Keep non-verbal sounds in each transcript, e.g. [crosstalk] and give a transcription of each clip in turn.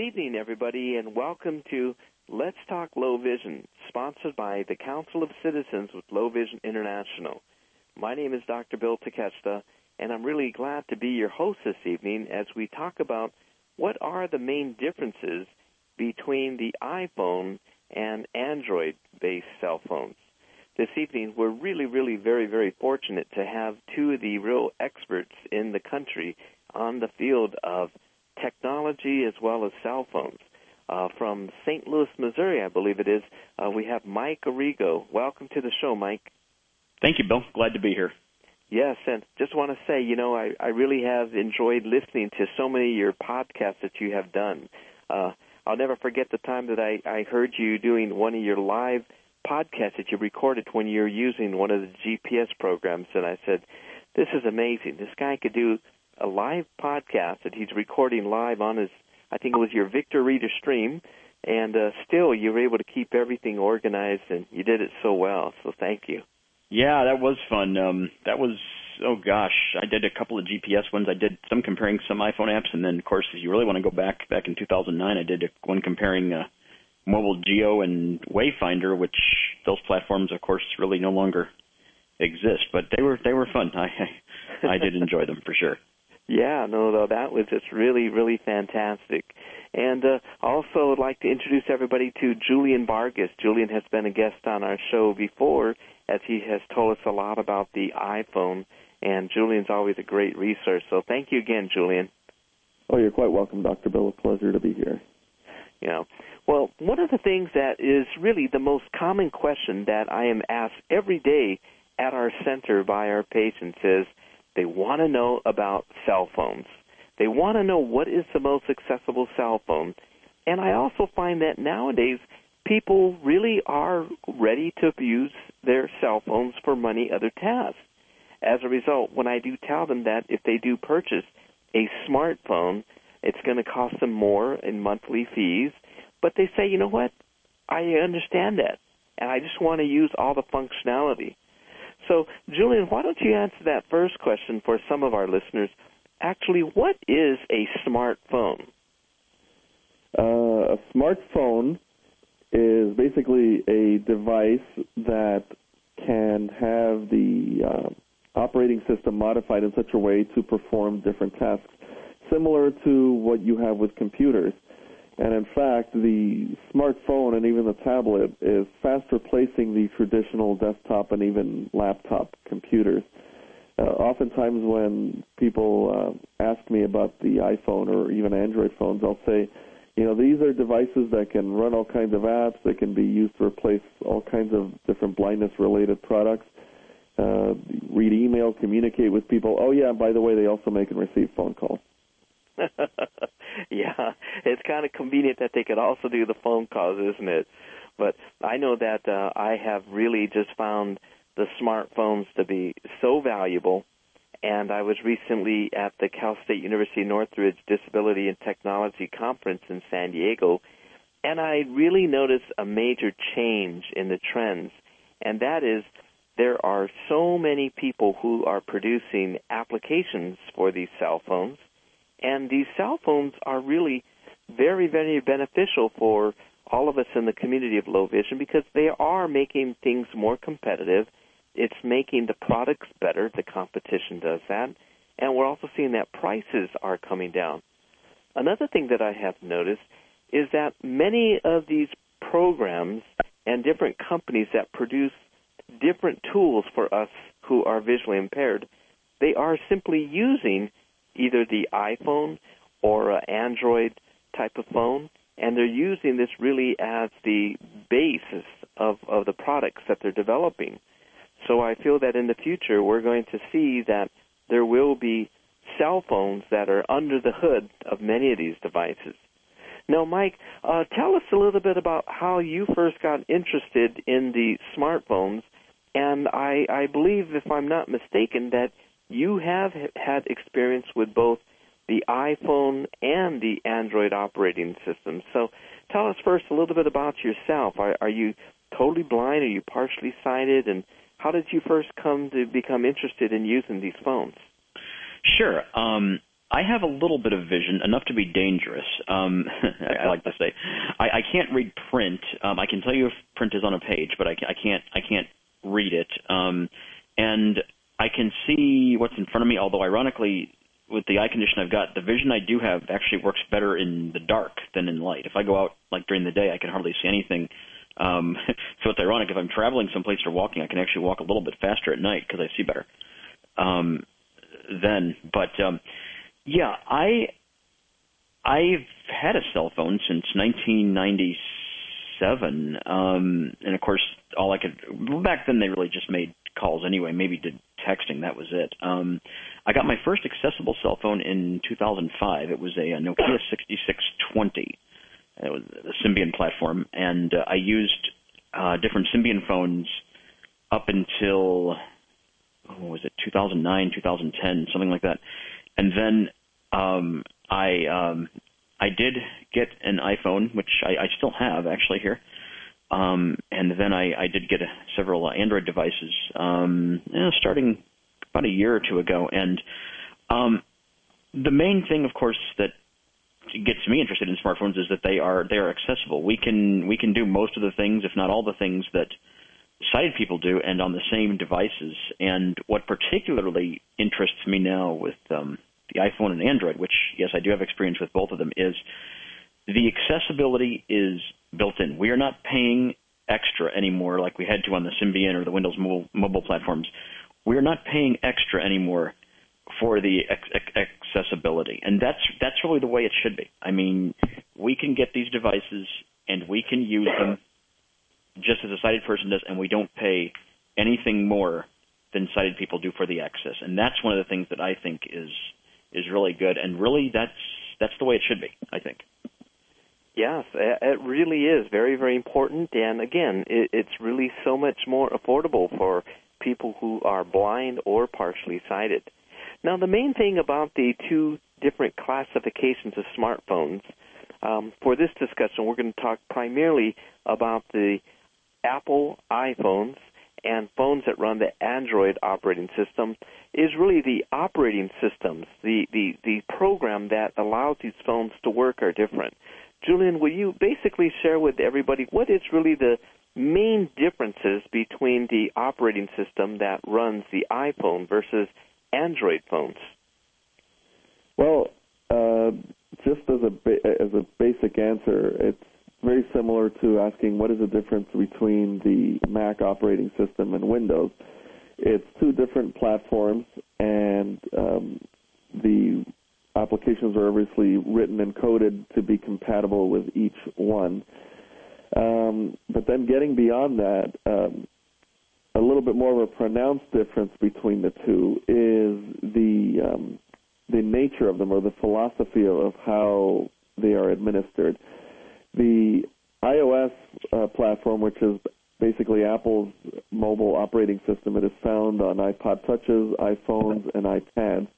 evening, everybody, and welcome to Let's Talk Low Vision, sponsored by the Council of Citizens with Low Vision International. My name is Dr. Bill Takeshita, and I'm really glad to be your host this evening as we talk about what are the main differences between the iPhone and Android based cell phones. This evening, we're really, really very, very fortunate to have two of the real experts in the country on the field of technology as well as cell phones. Uh, from St. Louis, Missouri, I believe it is, uh, we have Mike Arrigo. Welcome to the show, Mike. Thank you, Bill. Glad to be here. Yes, and just want to say, you know, I, I really have enjoyed listening to so many of your podcasts that you have done. Uh, I'll never forget the time that I, I heard you doing one of your live podcasts that you recorded when you were using one of the GPS programs, and I said, this is amazing. This guy could do a live podcast that he's recording live on his, I think it was your Victor Reader stream, and uh, still you were able to keep everything organized, and you did it so well. So thank you. Yeah, that was fun. Um, that was oh gosh, I did a couple of GPS ones. I did some comparing some iPhone apps, and then of course, if you really want to go back, back in 2009, I did one comparing uh, mobile geo and Wayfinder, which those platforms, of course, really no longer exist. But they were they were fun. [laughs] I I, I did enjoy them for sure. Yeah, no, though that was just really, really fantastic. And uh, also would like to introduce everybody to Julian Vargas. Julian has been a guest on our show before, as he has told us a lot about the iPhone. And Julian's always a great resource. So thank you again, Julian. Oh, you're quite welcome, Dr. Bill. A pleasure to be here. You know, well, one of the things that is really the most common question that I am asked every day at our center by our patients is, they want to know about cell phones. They want to know what is the most accessible cell phone. And I also find that nowadays people really are ready to use their cell phones for many other tasks. As a result, when I do tell them that if they do purchase a smartphone, it's going to cost them more in monthly fees, but they say, you know what? I understand that, and I just want to use all the functionality. So, Julian, why don't you answer that first question for some of our listeners? Actually, what is a smartphone? Uh, a smartphone is basically a device that can have the uh, operating system modified in such a way to perform different tasks, similar to what you have with computers. And in fact, the smartphone and even the tablet is fast replacing the traditional desktop and even laptop computers. Uh, oftentimes, when people uh, ask me about the iPhone or even Android phones, I'll say, you know, these are devices that can run all kinds of apps. They can be used to replace all kinds of different blindness-related products. Uh, read email, communicate with people. Oh yeah, by the way, they also make and receive phone calls. [laughs] yeah, it's kind of convenient that they could also do the phone calls, isn't it? But I know that uh, I have really just found the smartphones to be so valuable. And I was recently at the Cal State University Northridge Disability and Technology Conference in San Diego, and I really noticed a major change in the trends, and that is there are so many people who are producing applications for these cell phones and these cell phones are really very, very beneficial for all of us in the community of low vision because they are making things more competitive. It's making the products better. The competition does that. And we're also seeing that prices are coming down. Another thing that I have noticed is that many of these programs and different companies that produce different tools for us who are visually impaired, they are simply using either the iPhone or an Android type of phone, and they're using this really as the basis of, of the products that they're developing. So I feel that in the future we're going to see that there will be cell phones that are under the hood of many of these devices. Now, Mike, uh, tell us a little bit about how you first got interested in the smartphones, and I, I believe, if I'm not mistaken, that you have had experience with both the iPhone and the Android operating system. So tell us first a little bit about yourself. Are, are you totally blind? Are you partially sighted? And how did you first come to become interested in using these phones? Sure. Um, I have a little bit of vision, enough to be dangerous. Um, I, [laughs] I like to say, I, I can't read print. Um, I can tell you if print is on a page, but I, I can't. I can't read it. Um, and I can see what's in front of me. Although, ironically, with the eye condition I've got, the vision I do have actually works better in the dark than in light. If I go out like during the day, I can hardly see anything. Um, [laughs] so it's ironic if I'm traveling someplace or walking, I can actually walk a little bit faster at night because I see better. Um, then, but um, yeah, I I've had a cell phone since 1997, um, and of course, all I could back then they really just made calls anyway. Maybe did texting. That was it. Um, I got my first accessible cell phone in 2005. It was a, a Nokia 6620. It was a Symbian platform, and uh, I used uh, different Symbian phones up until oh, was it 2009, 2010, something like that. And then um, I um, I did get an iPhone, which I, I still have actually here. Um, and then I, I did get a, several uh, Android devices um, know, starting about a year or two ago. And um, the main thing, of course, that gets me interested in smartphones is that they are they are accessible. We can we can do most of the things, if not all the things that sighted people do, and on the same devices. And what particularly interests me now with um, the iPhone and Android, which yes, I do have experience with both of them, is the accessibility is built in. We are not paying extra anymore like we had to on the Symbian or the Windows mobile, mobile platforms. We are not paying extra anymore for the accessibility, and that's that's really the way it should be. I mean, we can get these devices and we can use them just as a sighted person does, and we don't pay anything more than sighted people do for the access. And that's one of the things that I think is is really good, and really that's that's the way it should be. I think. Yes, it really is very very important, and again, it's really so much more affordable for people who are blind or partially sighted. Now, the main thing about the two different classifications of smartphones. Um, for this discussion, we're going to talk primarily about the Apple iPhones and phones that run the Android operating system is really the operating systems, the, the, the program that allows these phones to work are different. Julian, will you basically share with everybody what is really the main differences between the operating system that runs the iPhone versus Android phones? Well, uh, just as a ba- as a basic answer, it's very similar to asking what is the difference between the Mac operating system and Windows. It's two different platforms, and um, the applications are obviously written and coded to be compatible with each one. Um, but then getting beyond that, um, a little bit more of a pronounced difference between the two is the um, the nature of them or the philosophy of how they are administered. The iOS uh, platform, which is basically Apple's mobile operating system, it is found on iPod touches, iPhones, and iPads,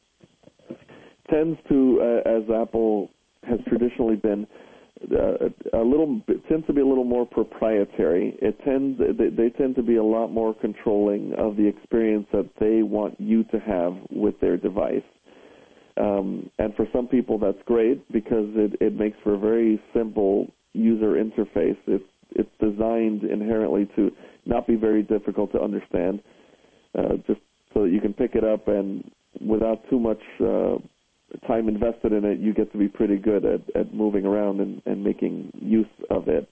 tends to, uh, as Apple has traditionally been, uh, a little tends to be a little more proprietary. It tends they, they tend to be a lot more controlling of the experience that they want you to have with their device. Um, and for some people, that's great because it, it makes for a very simple user interface. It's it's designed inherently to not be very difficult to understand, uh, just so that you can pick it up and without too much uh, time invested in it, you get to be pretty good at, at moving around and, and making use of it.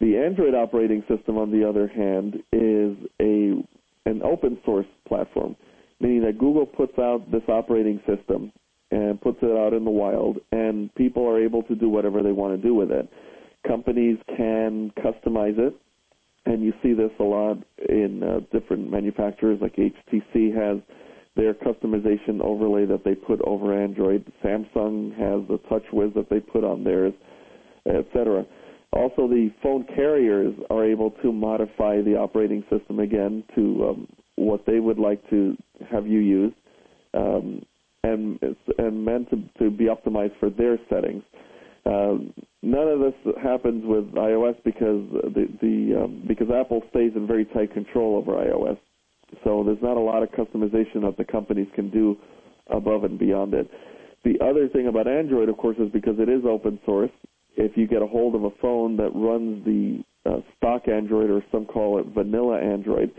The Android operating system, on the other hand, is a an open source platform, meaning that Google puts out this operating system and puts it out in the wild, and people are able to do whatever they want to do with it companies can customize it, and you see this a lot in uh, different manufacturers. Like HTC has their customization overlay that they put over Android. Samsung has the TouchWiz that they put on theirs, etc. Also, the phone carriers are able to modify the operating system again to um, what they would like to have you use, um, and and meant to, to be optimized for their settings. Uh, none of this happens with iOS because the, the um, because Apple stays in very tight control over iOS. So there's not a lot of customization that the companies can do above and beyond it. The other thing about Android, of course, is because it is open source. If you get a hold of a phone that runs the uh, stock Android, or some call it vanilla Android,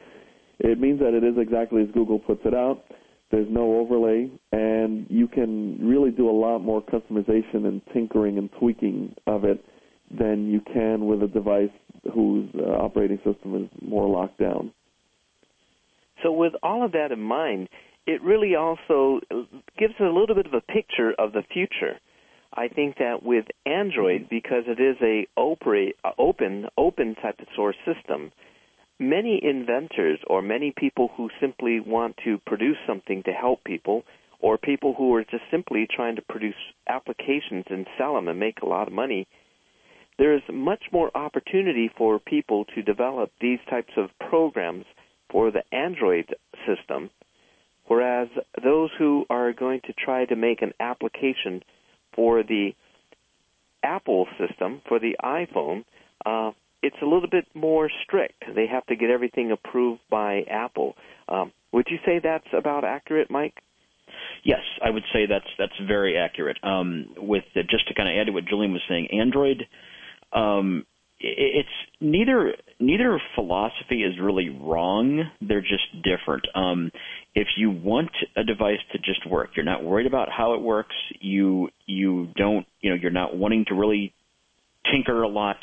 it means that it is exactly as Google puts it out. There's no overlay, and you can really do a lot more customization and tinkering and tweaking of it than you can with a device whose uh, operating system is more locked down. So, with all of that in mind, it really also gives a little bit of a picture of the future. I think that with Android, because it is a open open type of source system, many inventors or many people who simply want to produce something to help people, or people who are just simply trying to produce applications and sell them and make a lot of money, there's much more opportunity for people to develop these types of programs for the Android system Whereas those who are going to try to make an application for the Apple system, for the iPhone, uh, it's a little bit more strict. They have to get everything approved by Apple. Um, would you say that's about accurate, Mike? Yes, I would say that's that's very accurate. Um, with the, just to kind of add to what Julian was saying, Android um, it's neither neither philosophy is really wrong. They're just different. Um, if you want a device to just work, you're not worried about how it works. You you don't you know you're not wanting to really tinker a lot.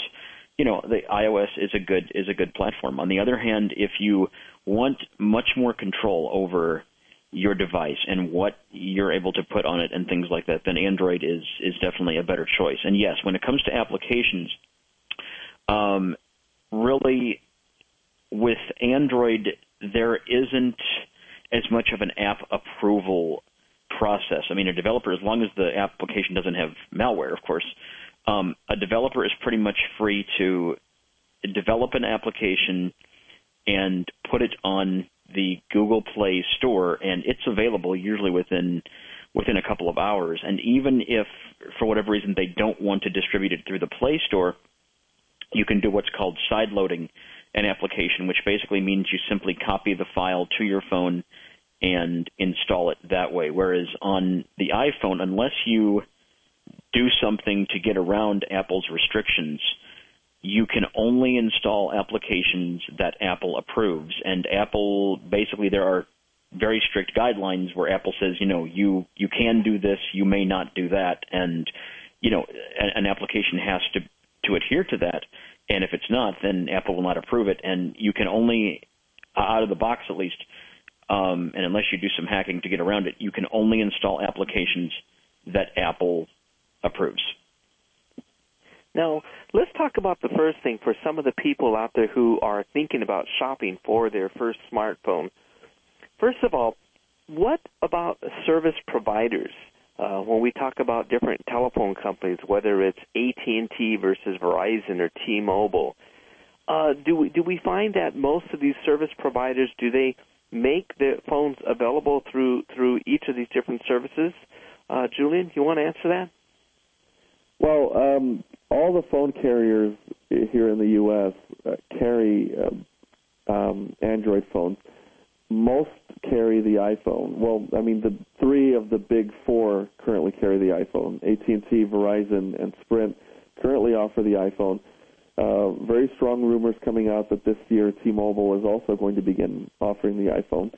You know the iOS is a good is a good platform. On the other hand, if you want much more control over your device and what you're able to put on it and things like that, then Android is is definitely a better choice. And yes, when it comes to applications um, really, with Android, there isn't as much of an app approval process. I mean, a developer, as long as the application doesn't have malware, of course, um, a developer is pretty much free to develop an application and put it on the Google Play Store, and it's available usually within within a couple of hours. And even if, for whatever reason, they don't want to distribute it through the Play Store, you can do what's called side loading an application, which basically means you simply copy the file to your phone and install it that way. Whereas on the iPhone, unless you do something to get around Apple's restrictions, you can only install applications that Apple approves. And Apple, basically, there are very strict guidelines where Apple says, you know, you you can do this, you may not do that, and you know, an, an application has to to adhere to that. And if it's not, then Apple will not approve it. And you can only, out of the box at least, um, and unless you do some hacking to get around it, you can only install applications that Apple approves. Now, let's talk about the first thing for some of the people out there who are thinking about shopping for their first smartphone. First of all, what about service providers? Uh, when we talk about different telephone companies, whether it's AT&T versus Verizon or T-Mobile, uh, do we do we find that most of these service providers do they make their phones available through through each of these different services? Uh, Julian, you want to answer that? Well, um, all the phone carriers here in the U.S. Uh, carry um, um, Android phones most carry the iPhone. Well, I mean, the three of the big four currently carry the iPhone. AT&T, Verizon, and Sprint currently offer the iPhone. Uh, very strong rumors coming out that this year T-Mobile is also going to begin offering the iPhone.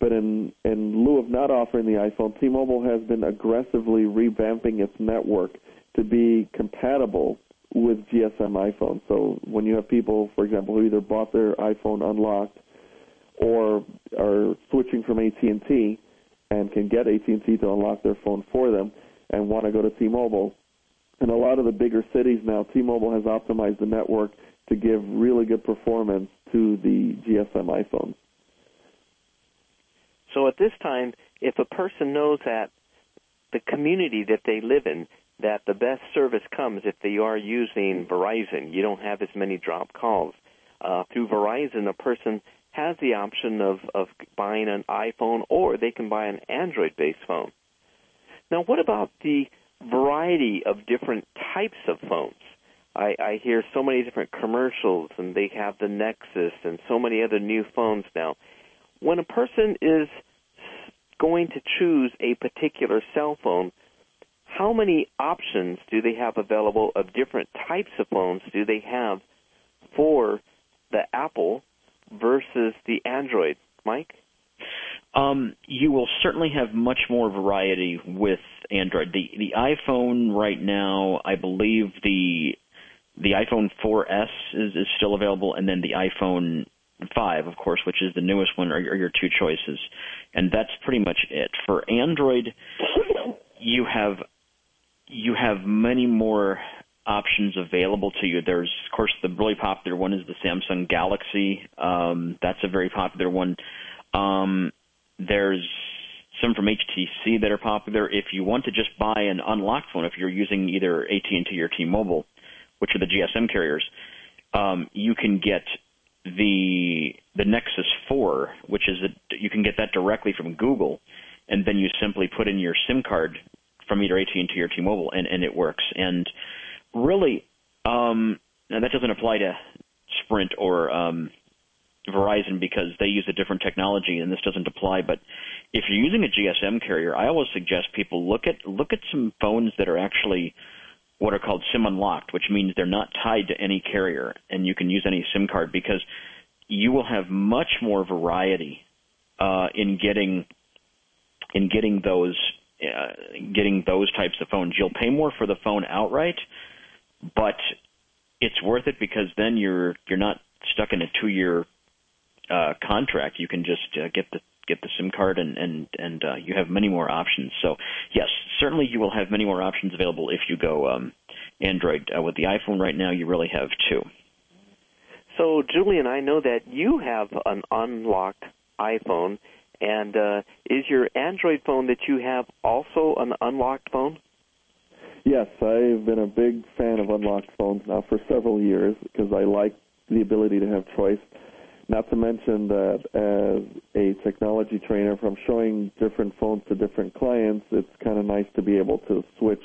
But in in lieu of not offering the iPhone, T-Mobile has been aggressively revamping its network to be compatible with GSM iPhones. So when you have people, for example, who either bought their iPhone unlocked or are switching from AT&T and can get AT&T to unlock their phone for them and want to go to T-Mobile. In a lot of the bigger cities now, T-Mobile has optimized the network to give really good performance to the GSM iPhones. So at this time, if a person knows that the community that they live in, that the best service comes if they are using Verizon, you don't have as many drop calls. Uh, through Verizon, a person has the option of, of buying an iPhone or they can buy an Android based phone. Now, what about the variety of different types of phones? I, I hear so many different commercials, and they have the Nexus and so many other new phones now. When a person is going to choose a particular cell phone, how many options do they have available of different types of phones do they have for the Apple versus the Android, Mike? Um, you will certainly have much more variety with Android. The the iPhone right now, I believe the the iPhone 4S is, is still available, and then the iPhone 5, of course, which is the newest one, are, are your two choices, and that's pretty much it. For Android, you have you have many more options available to you. There's, of course, the really popular one is the Samsung Galaxy. Um, that's a very popular one. Um, there's some from HTC that are popular. If you want to just buy an unlocked phone, if you're using either AT&T or T-Mobile, which are the GSM carriers, um, you can get the the Nexus 4, which is a, you can get that directly from Google, and then you simply put in your SIM card from either AT&T or T-Mobile, and, and it works. And really, um, now that doesn't apply to Sprint or um, Verizon because they use a different technology, and this doesn't apply. But if you're using a GSM carrier, I always suggest people look at look at some phones that are actually what are called SIM unlocked, which means they're not tied to any carrier, and you can use any SIM card because you will have much more variety uh, in getting in getting those uh, getting those types of phones. You'll pay more for the phone outright, but it's worth it because then you're you're not stuck in a two year uh, contract. You can just uh, get the get the SIM card and and and uh, you have many more options. So yes, certainly you will have many more options available if you go um, Android. Uh, with the iPhone right now, you really have two. So Julian, I know that you have an unlocked iPhone and uh, is your Android phone that you have also an unlocked phone? Yes, I've been a big fan of unlocked phones now for several years because I like the ability to have choice. Not to mention that as a technology trainer, from showing different phones to different clients, it's kind of nice to be able to switch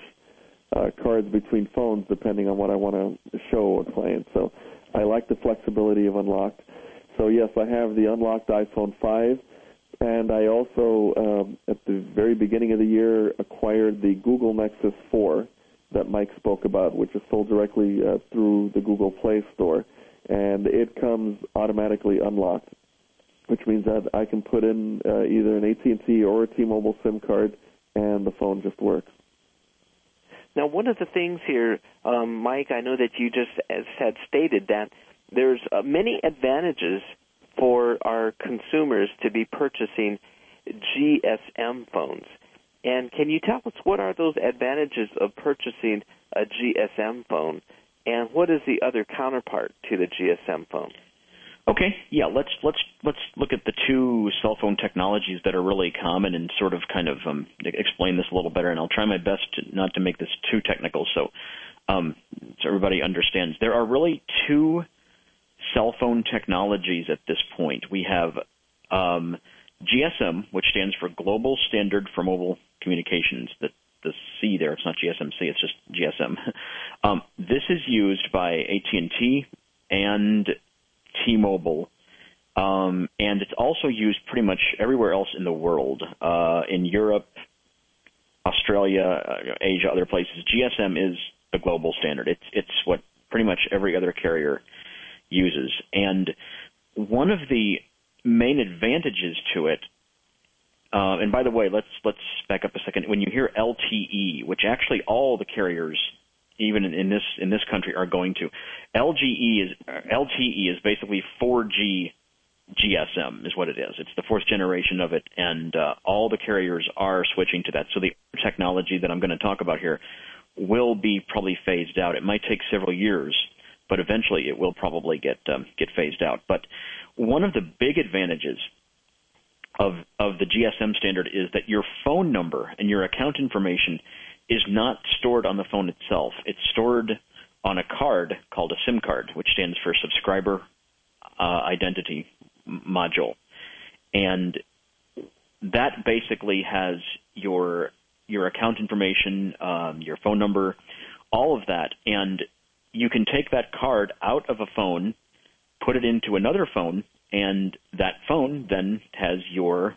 uh, cards between phones depending on what I want to show a client. So I like the flexibility of unlocked. So yes, I have the unlocked iPhone 5 and I also, um, at the very beginning of the year, acquired the Google Nexus 4 that Mike spoke about, which is sold directly uh, through the Google Play Store. And it comes automatically unlocked, which means that I can put in uh, either an AT&T or a T-Mobile SIM card, and the phone just works. Now, one of the things here, um, Mike, I know that you just had stated that there's uh, many advantages for our consumers to be purchasing GSM phones. And can you tell us what are those advantages of purchasing a GSM phone, and what is the other counterpart to the GSM phone? Okay, yeah, let's let's let's look at the two cell phone technologies that are really common and sort of kind of um, explain this a little better. And I'll try my best to, not to make this too technical, so um, so everybody understands. There are really two cell phone technologies at this point. We have um, GSM, which stands for Global Standard for Mobile Communications. The, the C there, it's not GSMC, it's just GSM. [laughs] Um, this is used by AT&T and T-Mobile. Um, and it's also used pretty much everywhere else in the world, uh, in Europe, Australia, uh, Asia, other places. GSM is the global standard. It's it's what pretty much every other carrier uses. And one of the main advantages to it, uh, and by the way, let's let's back up a second. When you hear LTE, which actually all the carriers, even in, in this in this country, are going to, LGE is LTE is basically 4G GSM is what it is. It's the fourth generation of it, and uh, all the carriers are switching to that. So the technology that I'm going to talk about here will be probably phased out. It might take several years but eventually it will probably get um, get phased out. But one of the big advantages of of the GSM standard is that your phone number and your account information is not stored on the phone itself. It's stored on a card called a SIM card, which stands for Subscriber uh, Identity Module, and that basically has your your account information, um, your phone number, all of that, and you can take that card out of a phone, put it into another phone, and that phone then has your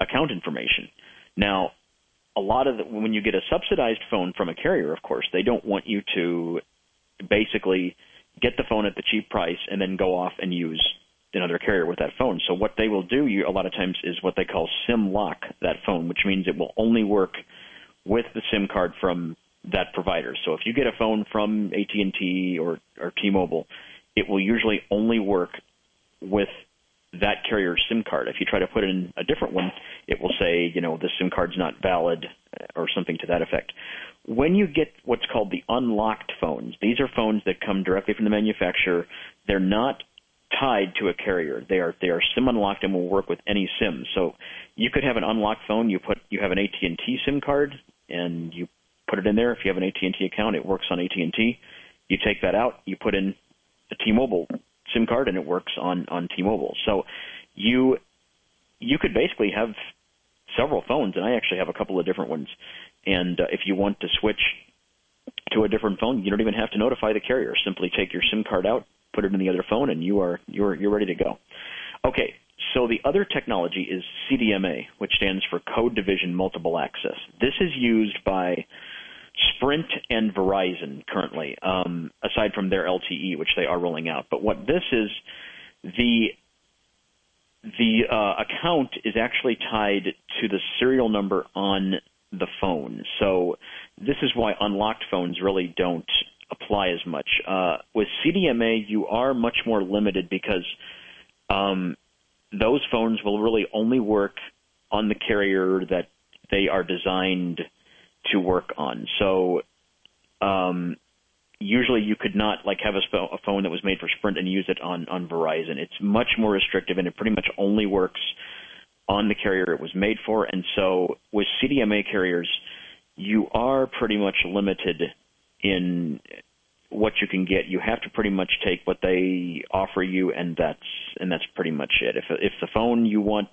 account information. Now, a lot of the, when you get a subsidized phone from a carrier, of course, they don't want you to basically get the phone at the cheap price and then go off and use another carrier with that phone. So what they will do you, a lot of times is what they call SIM lock that phone, which means it will only work with the SIM card from that provider. So if you get a phone from AT&T or, or T-Mobile, it will usually only work with that carrier's SIM card. If you try to put in a different one, it will say, you know, the SIM card's not valid uh, or something to that effect. When you get what's called the unlocked phones, these are phones that come directly from the manufacturer. They're not tied to a carrier. They are they are SIM unlocked and will work with any SIM. So you could have an unlocked phone. You put you have an AT and T SIM card and you put it in there. If you have an AT and T account, it works on AT and T. You take that out. You put in a T-Mobile SIM card and it works on on T-Mobile. So you you could basically have several phones, and I actually have a couple of different ones. And uh, if you want to switch to a different phone, you don't even have to notify the carrier. Simply take your SIM card out, put it in the other phone, and you are you're you're ready to go. Okay, so the other technology is CDMA, which stands for Code Division Multiple Access. This is used by Sprint and Verizon currently, um, aside from their LTE, which they are rolling out. But what this is, the the uh, account is actually tied to the serial number on the phone. So this is why unlocked phones really don't apply as much. Uh, with CDMA, you are much more limited because um, those phones will really only work on the carrier that they are designed to work on. So um, usually you could not like have a, sp- a phone that was made for Sprint and use it on on Verizon. It's much more restrictive, and it pretty much only works on the carrier it was made for. And so with CDMA carriers, you are pretty much limited in what you can get. You have to pretty much take what they offer you, and that's and that's pretty much it. If if the phone you want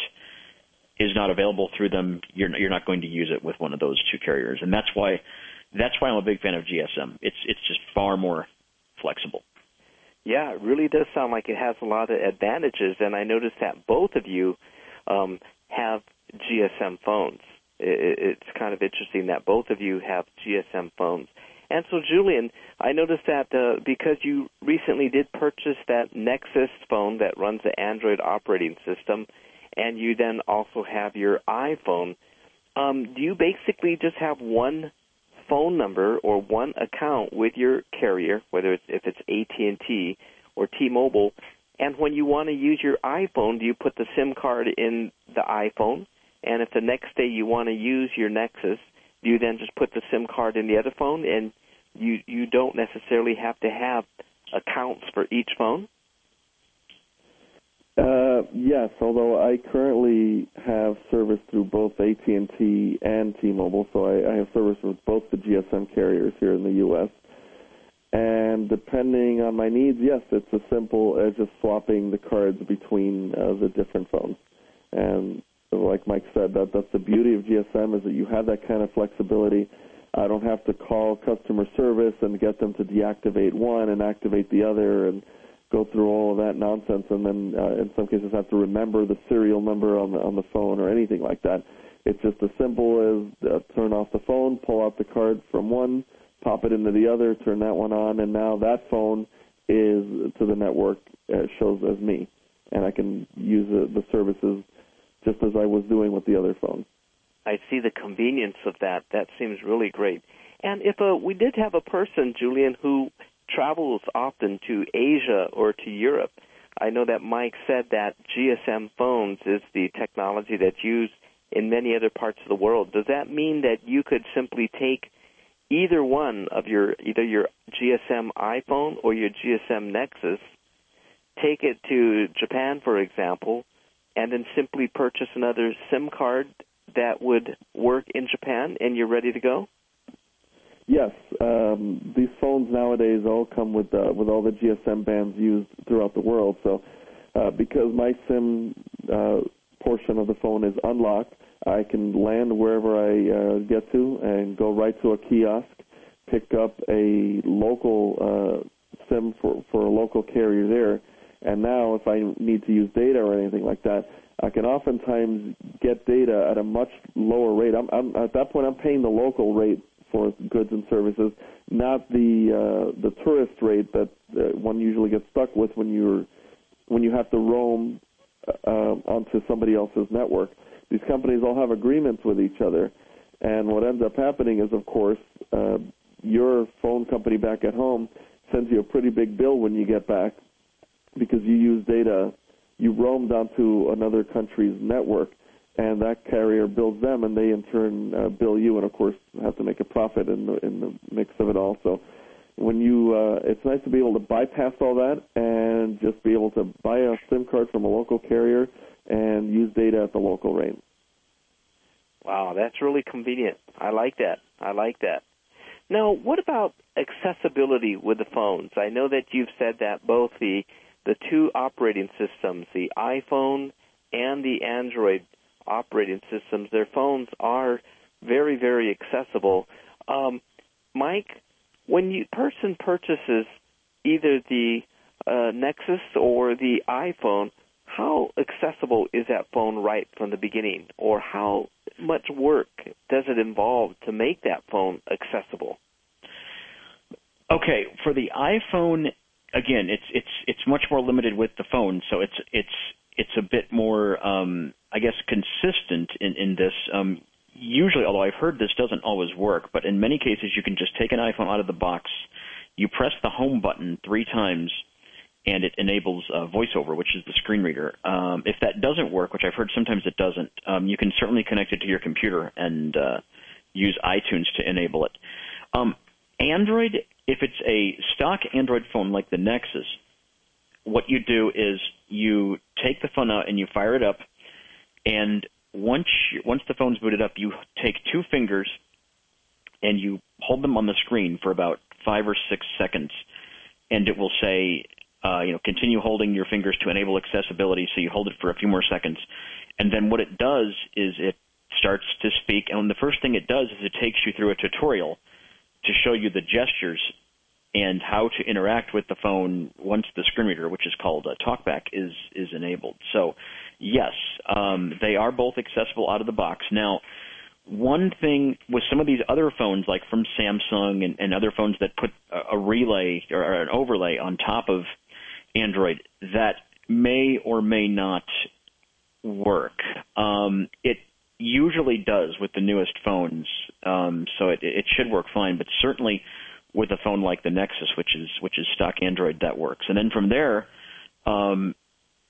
is not available through them, you're you're not going to use it with one of those two carriers, and that's why that's why I'm a big fan of GSM. It's it's just far more flexible. Yeah, it really does sound like it has a lot of advantages, and I noticed that both of you um, have GSM phones. It's kind of interesting that both of you have GSM phones. And so, Julian, I noticed that uh, because you recently did purchase that Nexus phone that runs the Android operating system, and you then also have your iPhone, um, do you basically just have one phone number or one account with your carrier, whether it's if it's AT&T or T-Mobile, and when you want to use your iPhone, do you put the SIM card in the iPhone? And if the next day you want to use your Nexus, do you then just put the SIM card in the other phone and you you don't necessarily have to have accounts for each phone? Uh, yes, although I currently have service through both AT&T and T-Mobile, so I, I have service with both the GSM carriers here in the U.S. And depending on my needs, yes, it's as simple as just swapping the cards between uh, the different phones. And like Mike said, that that's the beauty of GSM is that you have that kind of flexibility. I don't have to call customer service and get them to deactivate one and activate the other and go through all of that nonsense and then uh, in some cases have to remember the serial number on the on the phone or anything like that. It's just as simple as uh, turn off the phone, pull out the card from one, pop it into the other, turn that one on, and now that phone is to the network uh, shows as me, and I can use the, the services just as I was doing with the other phone. I see the convenience of that. That seems really great. And if uh, we did have a person, Julian, who travels often to Asia or to Europe. I know that Mike said that GSM phones is the technology that's used in many other parts of the world. Does that mean that you could simply take either one of your either your GSM iPhone or your GSM Nexus, take it to Japan, for example, and then simply purchase another SIM card that would work in Japan, and you're ready to go? Yes, um, these phones nowadays all come with uh, with all the GSM bands used throughout the world. So, uh, because my SIM uh, portion of the phone is unlocked, I can land wherever I uh, get to and go right to a kiosk, pick up a local uh, SIM for for a local carrier there, and now if I need to use data or anything like that, I can oftentimes get data at a much lower rate. I'm, I'm at that point I'm paying the local rate for goods and services, not the uh, the tourist rate that uh, one usually gets stuck with when you're when you have to roam uh, onto somebody else's network. These companies all have agreements with each other, and what ends up happening is, of course, uh, your phone company back at home sends you a pretty big bill when you get back because you use data, you roamed onto another country's network, and that carrier bills them, and they in turn uh, bill you, and of course have to make a profit in the in the mix of it all. So when you, uh, it's nice to be able to bypass all that and just be able to buy a SIM card from a local carrier and use data at the local rate. Wow, that's really convenient. I like that. I like that. Now, what about accessibility with the phones? I know that you've said that both the the two operating systems, the iPhone and the Android operating systems, their phones are very, very accessible. Um, Mike, when a person purchases either the uh, Nexus or the iPhone, how accessible is that phone right from the beginning, or how much work does it involve to make that phone accessible? Okay, for the iPhone, again, it's it's it's much more limited with the phone, so it's it's it's a bit more, um, I guess, consistent in in this. Um, usually, although I've heard this doesn't always work, but in many cases, you can just take an iPhone out of the box, you press the home button three times, and it enables uh, VoiceOver, which is the screen reader. Um, if that doesn't work, which I've heard sometimes it doesn't, um, you can certainly connect it to your computer and uh, use iTunes to enable it. Um, Android, if it's a stock Android phone like the Nexus, what you do is you take the phone out and you fire it up, and once you, once the phone's booted up, you take two fingers and you hold them on the screen for about five or six seconds, and it will say uh, you know, continue holding your fingers to enable accessibility. So you hold it for a few more seconds, and then what it does is it starts to speak. And the first thing it does is it takes you through a tutorial to show you the gestures and how to interact with the phone once the screen reader, which is called TalkBack, is is enabled. So, yes, um, they are both accessible out of the box. Now, one thing with some of these other phones, like from Samsung and, and other phones that put a, a relay or an overlay on top of Android that may or may not work. Um, it usually does with the newest phones, um, so it, it should work fine. But certainly with a phone like the Nexus, which is which is stock Android, that works. And then from there, um,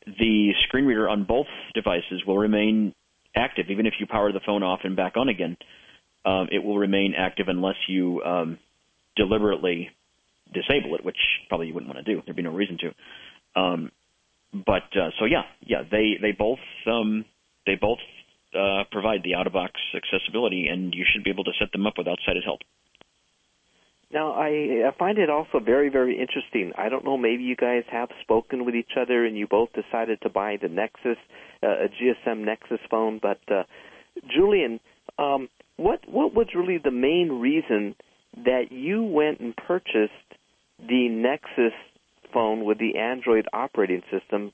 the screen reader on both devices will remain active, even if you power the phone off and back on again. Um, it will remain active unless you um, deliberately disable it, which probably you wouldn't want to do. There'd be no reason to. Um, but uh, so yeah, yeah, they they both um, they both uh, provide the out of box accessibility, and you should be able to set them up without sighted help. Now, I, I find it also very, very interesting. I don't know, maybe you guys have spoken with each other and you both decided to buy the Nexus, uh, a GSM Nexus phone. But uh, Julian, um, what what was really the main reason that you went and purchased the Nexus phone with the Android operating system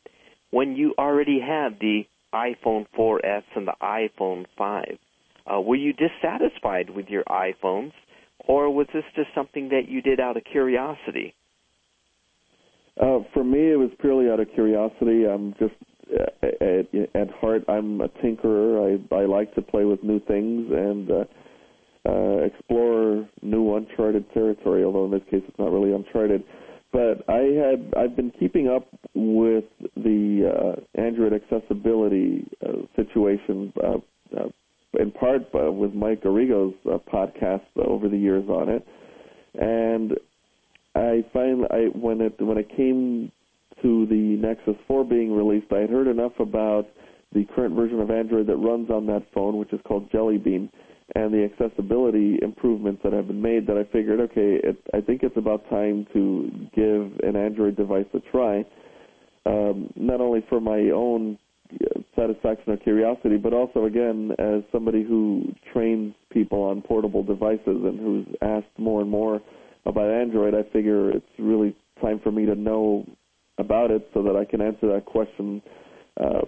when you already had the iPhone 4S and the iPhone 5? Uh, were you dissatisfied with your iPhones, or was this just something that you did out of curiosity? Uh, for me, it was purely out of curiosity. I'm just uh, at, at heart, I'm a tinkerer. I I like to play with new things and uh, uh, explore new uncharted territory. Although in this case, it's not really uncharted. But I had I've been keeping up with the uh, Android accessibility uh, situation, uh, uh, in part uh, with Mike Arrigo's uh, podcast over the years on it, and I find I when it when it came to the Nexus 4 being released, I had heard enough about the current version of Android that runs on that phone, which is called Jelly Bean and the accessibility improvements that have been made that I figured, okay, it, I think it's about time to give an Android device a try, um, not only for my own satisfaction or curiosity, but also, again, as somebody who trains people on portable devices and who's asked more and more about Android, I figure it's really time for me to know about it so that I can answer that question uh,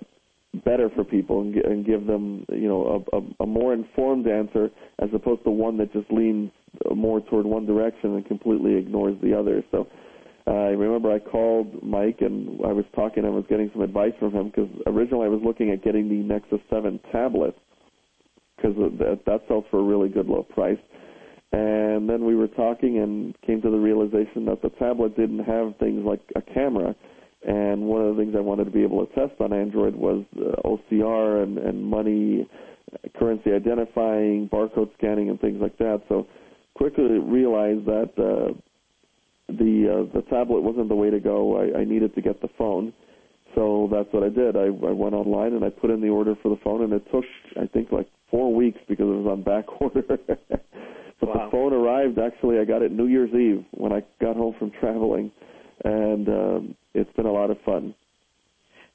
better for people and, and give them, you know, a, a, a more informed answer as opposed to one that just leans more toward one direction and completely ignores the other. So I remember I called Mike and I was talking. I was getting some advice from him because originally I was looking at getting the Nexus 7 tablet because that, that sells for a really good low price. And then we were talking and came to the realization that the tablet didn't have things like a camera. And one of the things I wanted to be able to test on Android was uh, OCR and, and money, currency identifying, barcode scanning, and things like that. So quickly realized that uh, the uh, the tablet wasn't the way to go. I, I needed to get the phone. So that's what I did. I, I went online and I put in the order for the phone, and it took I think like four weeks because it was on back [laughs] order. but wow. the phone arrived. Actually, I got it New Year's Eve when I got home from traveling, and um, it's been a lot of fun.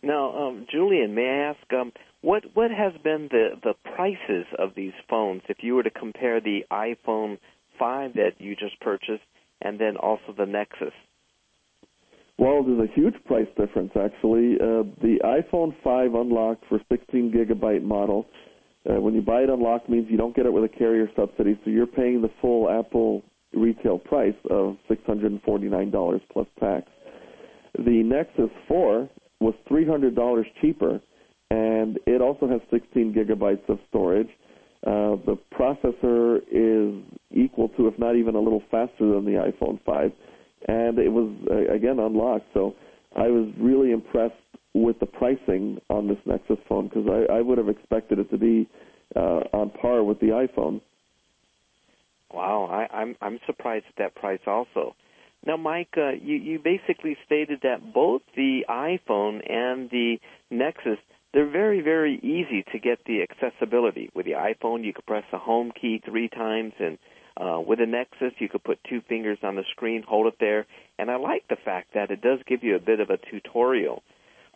Now, um, Julian, may I ask um, what what has been the the prices of these phones if you were to compare the iPhone 5 that you just purchased and then also the Nexus? Well, there's a huge price difference actually. Uh, the iPhone 5 unlocked for 16 gigabyte model uh, when you buy it unlocked means you don't get it with a carrier subsidy, so you're paying the full Apple retail price of $649 plus tax. The Nexus 4 was $300 cheaper, and it also has 16 gigabytes of storage. Uh, the processor is equal to, if not even a little faster than the iPhone 5, and it was uh, again unlocked. So I was really impressed with the pricing on this Nexus phone because I, I would have expected it to be uh, on par with the iPhone. Wow, I, I'm I'm surprised at that price also. Now, Mike, uh, you you basically stated that both the iPhone and the Nexus they're very very easy to get the accessibility. With the iPhone, you could press the home key three times, and uh, with the Nexus, you could put two fingers on the screen, hold it there, and I like the fact that it does give you a bit of a tutorial.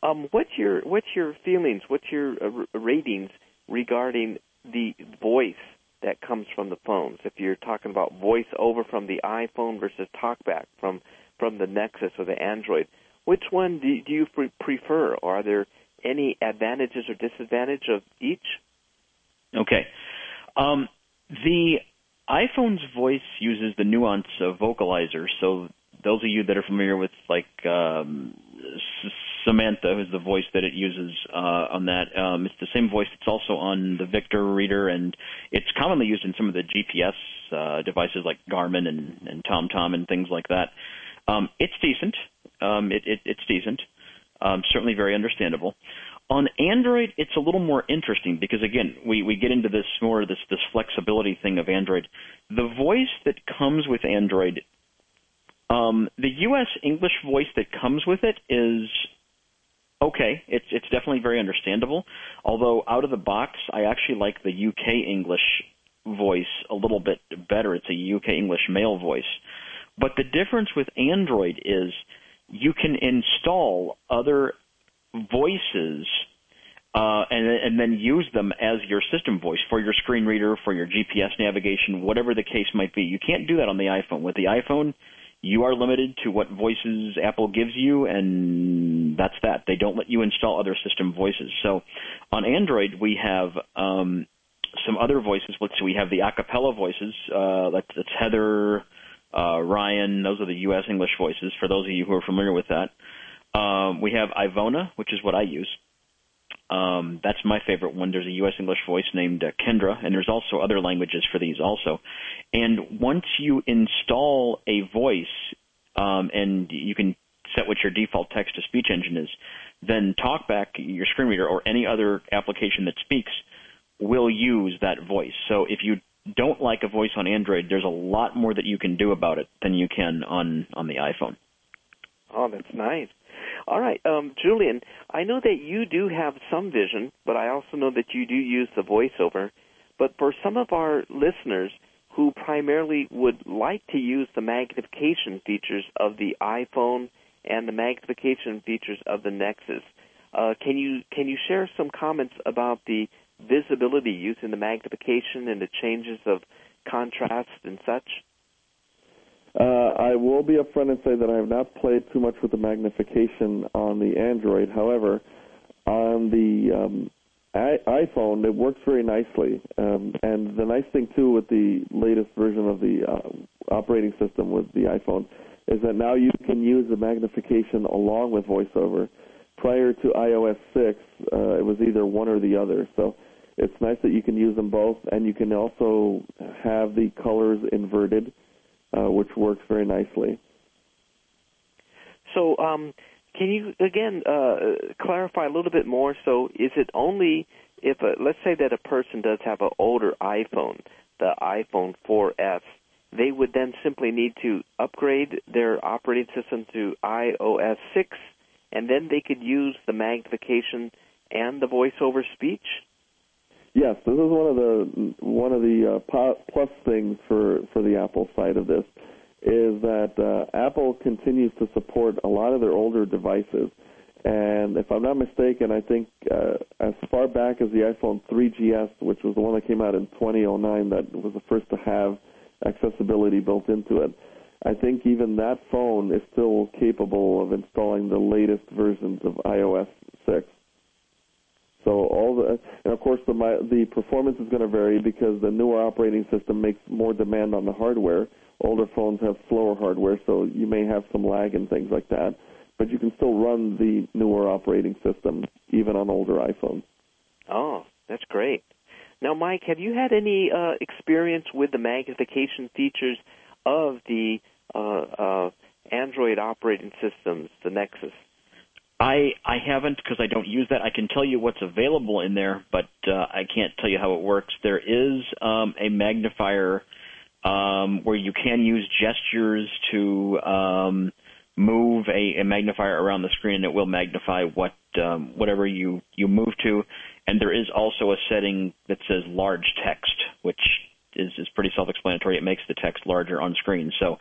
Um, what's your what's your feelings? What's your uh, ratings regarding the voice that comes from the phones? If you're talking about voice over from the iPhone versus talkback from from the Nexus or the Android, which one do, do you pre- prefer? Or are there any advantages or disadvantages of each? Okay. Um, the iPhone's voice uses the nuance of vocalizer, so those of you that are familiar with like um, Samantha, who's the voice that it uses uh, on that. Um, it's the same voice that's also on the Victor reader, and it's commonly used in some of the GPS uh, devices like Garmin and, and TomTom and things like that. Um, it's decent. Um, it, it, it's decent. Um, certainly very understandable. On Android, it's a little more interesting because again, we, we get into this more this this flexibility thing of Android. The voice that comes with Android, um, the U.S. English voice that comes with it is okay. It's it's definitely very understandable. Although out of the box, I actually like the UK English voice a little bit better. It's a UK English male voice. But the difference with Android is you can install other voices uh, and, and then use them as your system voice for your screen reader, for your GPS navigation, whatever the case might be. You can't do that on the iPhone. With the iPhone, you are limited to what voices Apple gives you, and that's that. They don't let you install other system voices. So on Android, we have um, some other voices. Let's see, we have the Acapela voices. Uh, that's, that's Heather, uh, Ryan. Those are the U.S. English voices. For those of you who are familiar with that, um, we have Ivona, which is what I use. Um, that's my favorite one. There's a U.S. English voice named uh, Kendra, and there's also other languages for these also. And once you install a voice, um, and you can set what your default text to speech engine is, then TalkBack, your screen reader, or any other application that speaks will use that voice. So if you don't like a voice on Android, there's a lot more that you can do about it than you can on on the iPhone. Oh, that's nice. All right, um, Julian, I know that you do have some vision, but I also know that you do use the voiceover. But for some of our listeners who primarily would like to use the magnification features of the iPhone and the magnification features of the Nexus, uh, can you can you share some comments about the visibility using the magnification and the changes of contrast and such? Uh, I will be upfront and say that I have not played too much with the magnification on the Android. However, On the um, I- iPhone, it works very nicely. Um, and the nice thing too with the latest version of the uh, operating system with the iPhone is that now you can use the magnification along with VoiceOver. Prior to iOS 6, uh, it was either one or the other. So it's nice that you can use them both, and you can also have the colors inverted, uh, which works very nicely. So, um, can you again uh, clarify a little bit more? So, is it only if a, let's say that a person does have an older iPhone, the iPhone 4S, they would then simply need to upgrade their operating system to iOS 6, and then they could use the magnification and the voice over speech. Yes, this is one of the one of the uh, plus things for for the Apple side of this is that uh, Apple continues to support a lot of their older devices. And if I'm not mistaken, I think uh, as far back as the iPhone 3GS, which was the one that came out in 2009, that was the first to have accessibility built into it. I think even that phone is still capable of installing the latest versions of iOS 6. So all the, and of course the the performance is going to vary because the newer operating system makes more demand on the hardware. Older phones have slower hardware, so you may have some lag and things like that. But you can still run the newer operating system even on older iPhones. Oh, that's great. Now, Mike, have you had any uh, experience with the magnification features of the uh, uh, Android operating systems, the Nexus? I I haven't because I don't use that. I can tell you what's available in there, but uh, I can't tell you how it works. There is um, a magnifier um, where you can use gestures to um, move a, a, magnifier around the screen, and it will magnify what um, whatever you you move to. And there is also a setting that says large text, which is, is pretty self-explanatory. It makes the text larger on screen. So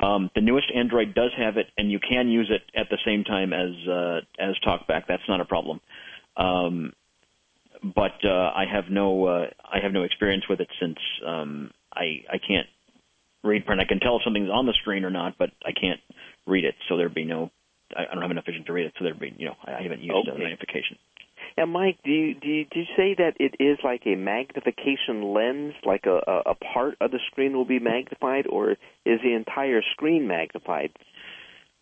um, the newest Android does have it, and you can use it at the same time as uh, as TalkBack. That's not a problem. Um, but uh, I have no uh, I have no experience with it since um, I I can't read print. I can tell if something's on the screen or not, but I can't read it. So there'd be no I, I don't have enough vision to read it. So there'd be you know I, I haven't used okay. magnification. And Mike, do you, do you, do you say that it is like a magnification lens, like a, a, a part of the screen will be magnified, or is the entire screen magnified?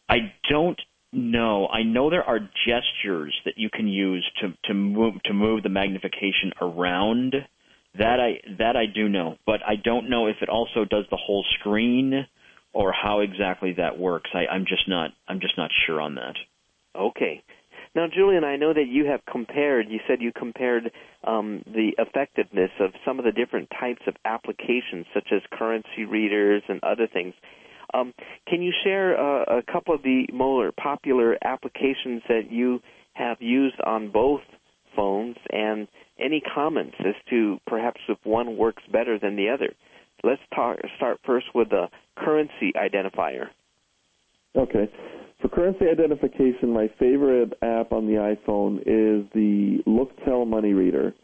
I don't know. I know there are gestures that you can use to to move to move the magnification around. That I that I do know, but I don't know if it also does the whole screen or how exactly that works. I, I'm just not I'm just not sure on that. Okay. Now, Julian, I know that you have compared. You said you compared um, the effectiveness of some of the different types of applications, such as currency readers and other things. Um, can you share uh, a couple of the more popular applications that you have used on both phones, and any comments as to perhaps if one works better than the other? Let's talk, start first with the currency identifier. Okay. For currency identification, my favorite app on the iPhone is the Looktel Money Reader,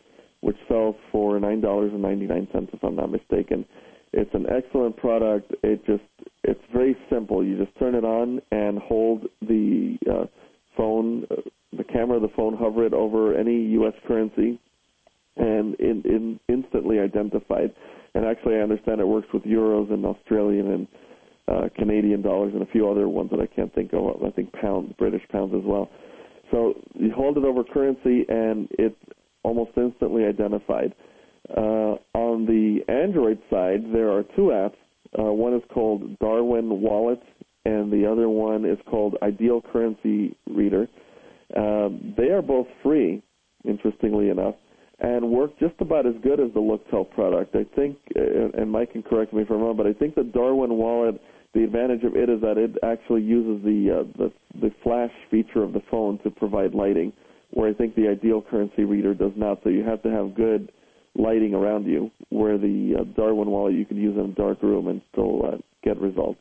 which sells for $9.99 if I'm not mistaken. It's an excellent product. It just it's very simple. You just turn it on and hold the uh, phone, uh, the camera of the phone, hover it over any U.S. currency, and in, in instantly identified. And actually, I understand it works with euros and Australian and uh, Canadian dollars and a few other ones that I can't think of. I think pounds, British pounds as well. So you hold it over currency and it's almost instantly identified. Uh, on the Android side, there are two apps. Uh, one is called Darwin Wallet, and the other one is called Ideal Currency Reader. Um, they are both free, interestingly enough, and work just about as good as the Looktel product. I think, uh, and Mike can correct me if I'm wrong, but I think the Darwin Wallet the advantage of it is that it actually uses the uh, the the flash feature of the phone to provide lighting, where I think the ideal currency reader does not. So you have to have good lighting around you. Where the uh, Darwin wallet you can use in a dark room and still uh, get results.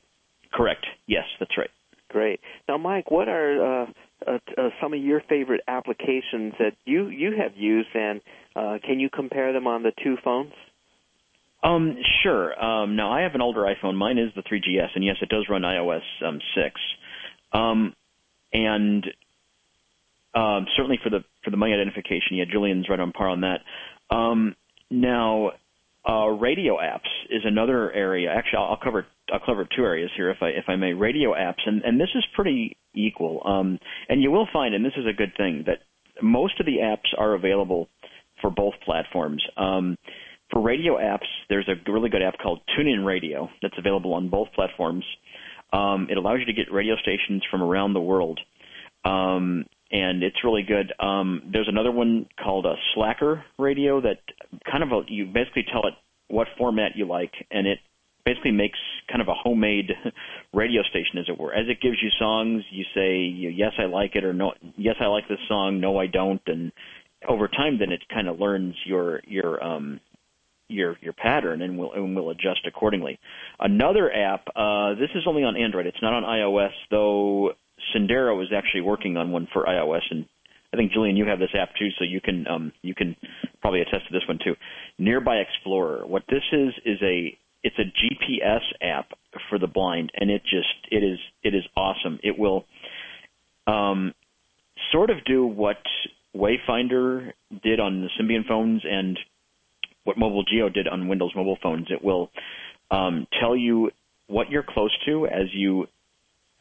Correct. Yes, that's right. Great. Now, Mike, what are uh, uh, uh, some of your favorite applications that you you have used, and uh, can you compare them on the two phones? Um, sure. Um, now I have an older iPhone. Mine is the 3GS, and yes, it does run iOS um, 6. Um, and um, certainly for the for the money identification, yeah, Julian's right on par on that. Um, now, uh, radio apps is another area. Actually, I'll, I'll cover I'll cover two areas here, if I if I may. Radio apps, and and this is pretty equal. Um, and you will find, and this is a good thing, that most of the apps are available for both platforms. Um, for radio apps, there's a really good app called TuneIn Radio that's available on both platforms. Um, it allows you to get radio stations from around the world. Um, and it's really good. Um, there's another one called a Slacker Radio that kind of a, you basically tell it what format you like, and it basically makes kind of a homemade [laughs] radio station, as it were. As it gives you songs, you say yes, I like it, or no, yes, I like this song, no, I don't, and over time, then it kind of learns your your um, your your pattern and we'll and will adjust accordingly. Another app, uh, this is only on Android. It's not on iOS, though. Sendero is actually working on one for iOS, and I think Julian, you have this app too, so you can um, you can probably attest to this one too. Nearby Explorer. What this is is a it's a GPS app for the blind, and it just it is it is awesome. It will um, sort of do what Wayfinder did on the Symbian phones and what Mobile Geo did on Windows mobile phones. It will um, tell you what you're close to as you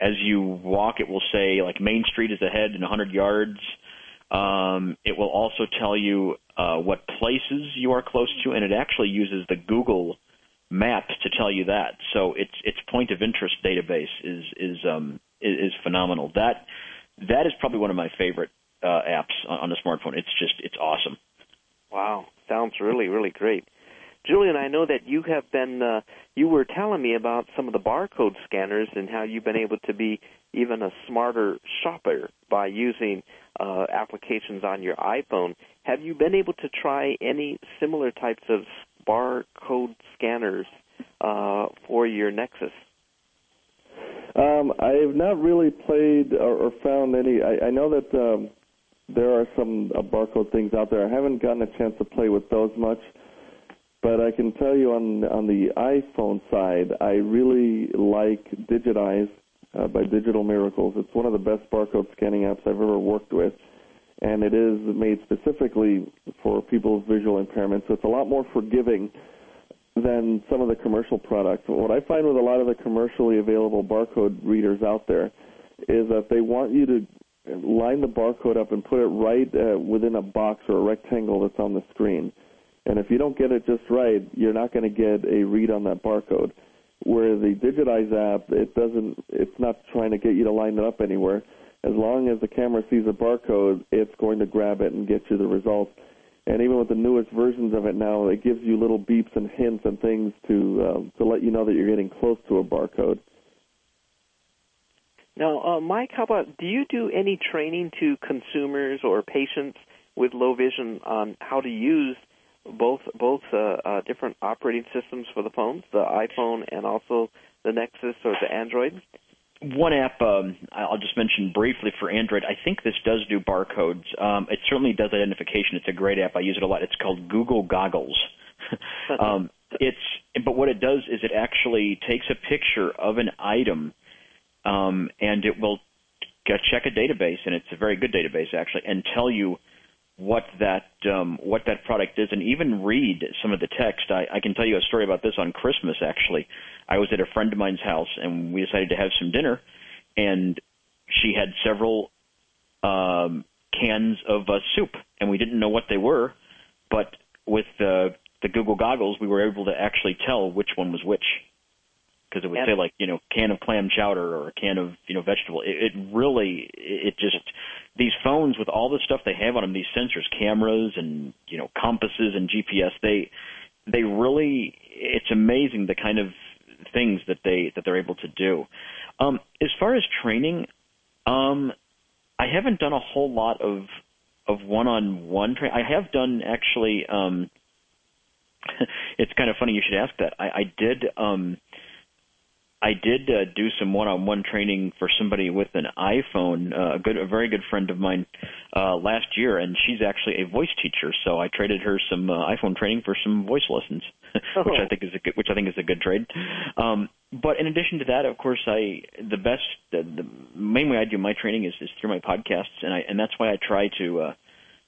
as you walk. It will say like Main Street is ahead in 100 yards. Um, it will also tell you uh, what places you are close to, and it actually uses the Google Maps to tell you that. So its its point of interest database is is um, is, is phenomenal. That that is probably one of my favorite uh, apps on, on the smartphone. It's just it's awesome. Wow, sounds really really great. Julian, I know that you have been uh, you were telling me about some of the barcode scanners and how you've been able to be even a smarter shopper by using uh, applications on your iPhone. Have you been able to try any similar types of barcode scanners uh, for your Nexus? Um, I have not really played or, or found any. I, I know that um, there are some uh, barcode things out there. I haven't gotten a chance to play with those much, but I can tell you on on the iPhone side, I really like Digit-Eyes uh, by Digital Miracles. It's one of the best barcode scanning apps I've ever worked with, and it is made specifically for people with visual impairment. So it's a lot more forgiving than some of the commercial products. What I find with a lot of the commercially available barcode readers out there is that they want you to line the barcode up and put it right uh, within a box or a rectangle that's on the screen. And if you don't get it just right, you're not going to get a read on that barcode. Where the Digit-Eyes app, it doesn't, it's not trying to get you to line it up anywhere. As long as the camera sees a barcode, it's going to grab it and get you the results. And even with the newest versions of it now, it gives you little beeps and hints and things to um, to let you know that you're getting close to a barcode. Now, uh, Mike, how about do you do any training to consumers or patients with low vision on how to use both both uh, uh, different operating systems for the phones, the iPhone and also the Nexus or the Android? One app um, I'll just mention briefly for Android. I think this does do barcodes. Um, it certainly does identification. It's a great app. I use it a lot. It's called Google Goggles. [laughs] um, it's but what it does is it actually takes a picture of an item um, and it will check a database, and it's a very good database actually, and tell you what that um, what that product is, and even read some of the text. I, I can tell you a story about this on Christmas. Actually, I was at a friend of mine's house, and we decided to have some dinner, and she had several um, cans of uh, soup, and we didn't know what they were, but with the the Google goggles, we were able to actually tell which one was which because it would say like you know can of clam chowder or a can of you know vegetable. It, it really it just these phones with all the stuff they have on them, these sensors, cameras, and you know compasses and GPS. They they really it's amazing the kind of things that they that they're able to do. Um, as far as training, um, I haven't done a whole lot of of one-on-one training. I have done actually. Um, [laughs] it's kind of funny you should ask that. I, I did. Um, I did uh, do some one-on-one training for somebody with an iPhone, uh, a good, a very good friend of mine, uh, last year, and she's actually a voice teacher. So I traded her some uh, iPhone training for some voice lessons, oh. [laughs] which I think is a good, which I think is a good trade. Um, but in addition to that, of course, I the best, the, the main way I do my training is, is through my podcasts, and I and that's why I try to. Uh,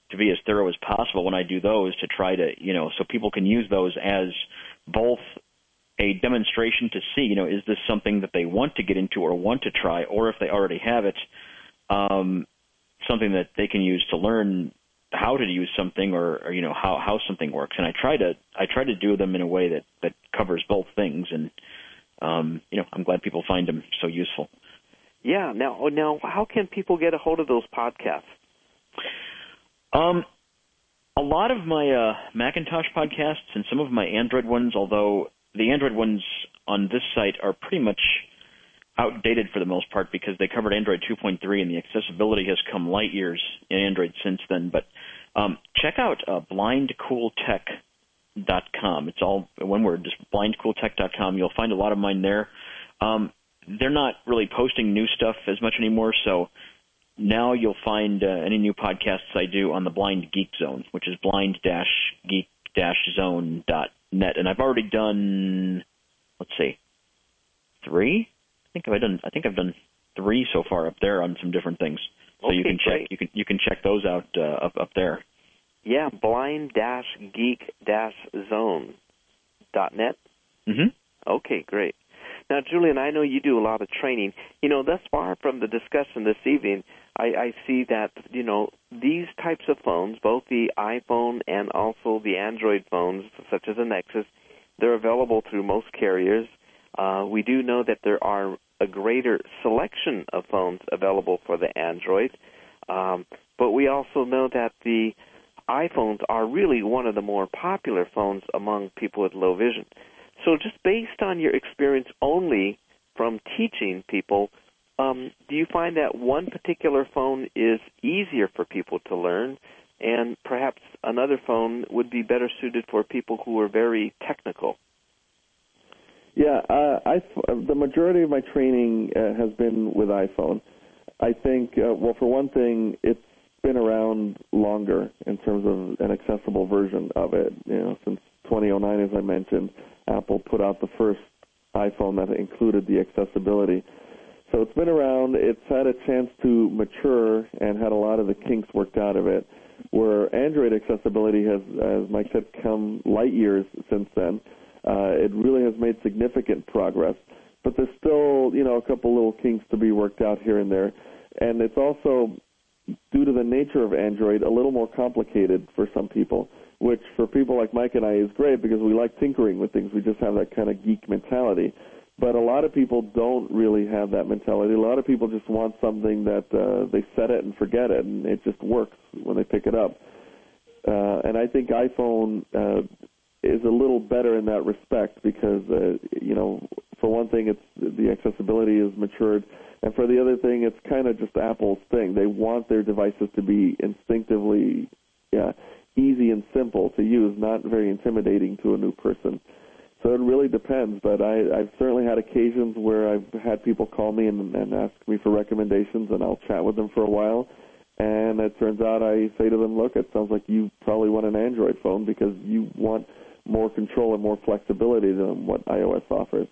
to be as thorough as possible when I do those to try to, you know, so people can use those as both a demonstration to see, you know, is this something that they want to get into or want to try, or if they already have it, um, something that they can use to learn how to use something or, or you know how how something works. And I try to I try to do them in a way that that covers both things, and um, you know I'm glad people find them so useful. Yeah. Now now how can people get a hold of those podcasts? Um, a lot of my uh, Macintosh podcasts and some of my Android ones, although the Android ones on this site are pretty much outdated for the most part because they covered Android 2.3 and the accessibility has come light years in Android since then. But um, check out uh, blindcooltech.com. It's all one word, just blindcooltech.com. You'll find a lot of mine there. Um, they're not really posting new stuff as much anymore, so now you'll find uh, any new podcasts I do on the Blind Geek Zone, which is blind-geek-zone.net. And I've already done, let's see, three. I think I've done. I think I've done three so far up there on some different things. So okay, you can check. Great. You can you can check those out uh, up up there. Yeah, blind dash geek dash zonen Mm-hmm. Okay, great. Now, Julian, I know you do a lot of training. You know, thus far from the discussion this evening, I, I see that you know these types of phones, both the iPhone and also the Android phones, such as the Nexus, they're available through most carriers. Uh, we do know that there are a greater selection of phones available for the Android, um, but we also know that the iPhones are really one of the more popular phones among people with low vision. So, just based on your experience only from teaching people, um, do you find that one particular phone is easier for people to learn, and perhaps another phone would be better suited for people who are very technical? Yeah, uh, I, the majority of my training uh, has been with iPhone. I think, uh, well, for one thing, it's been around longer in terms of an accessible version of it. You know, since 2009, as I mentioned, Apple put out the first iPhone that included the accessibility. So it's been around. It's had a chance to mature and had a lot of the kinks worked out of it. Where Android accessibility has, as Mike said, come light years since then. Uh, it really has made significant progress, but there's still, you know, a couple little kinks to be worked out here and there. And it's also, due to the nature of Android, a little more complicated for some people, which for people like Mike and I is great because we like tinkering with things. We just have that kind of geek mentality. But a lot of people don't really have that mentality. A lot of people just want something that uh, they set it and forget it, and it just works when they pick it up. Uh, and I think iPhone uh, is a little better in that respect because, uh, you know, for one thing, it's the accessibility is matured, and for the other thing, it's kind of just Apple's thing. They want their devices to be instinctively, yeah, easy and simple to use, not very intimidating to a new person. So it really depends, but I, I've certainly had occasions where I've had people call me and, and ask me for recommendations, and I'll chat with them for a while. And it turns out I say to them, look, it sounds like you probably want an Android phone because you want more control and more flexibility than what iOS offers.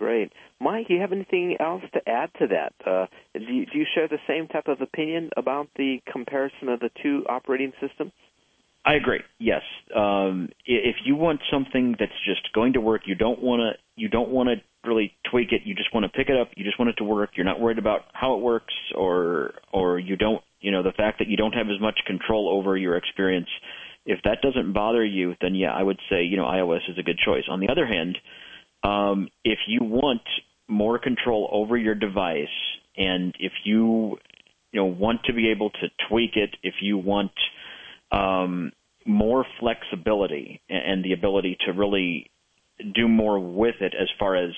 Great. Mike, do you have anything else to add to that? Uh, do, you, do you share the same type of opinion about the comparison of the two operating systems? I agree. Yes. Um, if you want something that's just going to work, you don't want to you don't want to really tweak it. You just want to pick it up. You just want it to work. You're not worried about how it works, or or you don't you know the fact that you don't have as much control over your experience. If that doesn't bother you, then yeah, I would say you know iOS is a good choice. On the other hand, um, if you want more control over your device, and if you you know want to be able to tweak it, if you want um, more flexibility and the ability to really do more with it as far as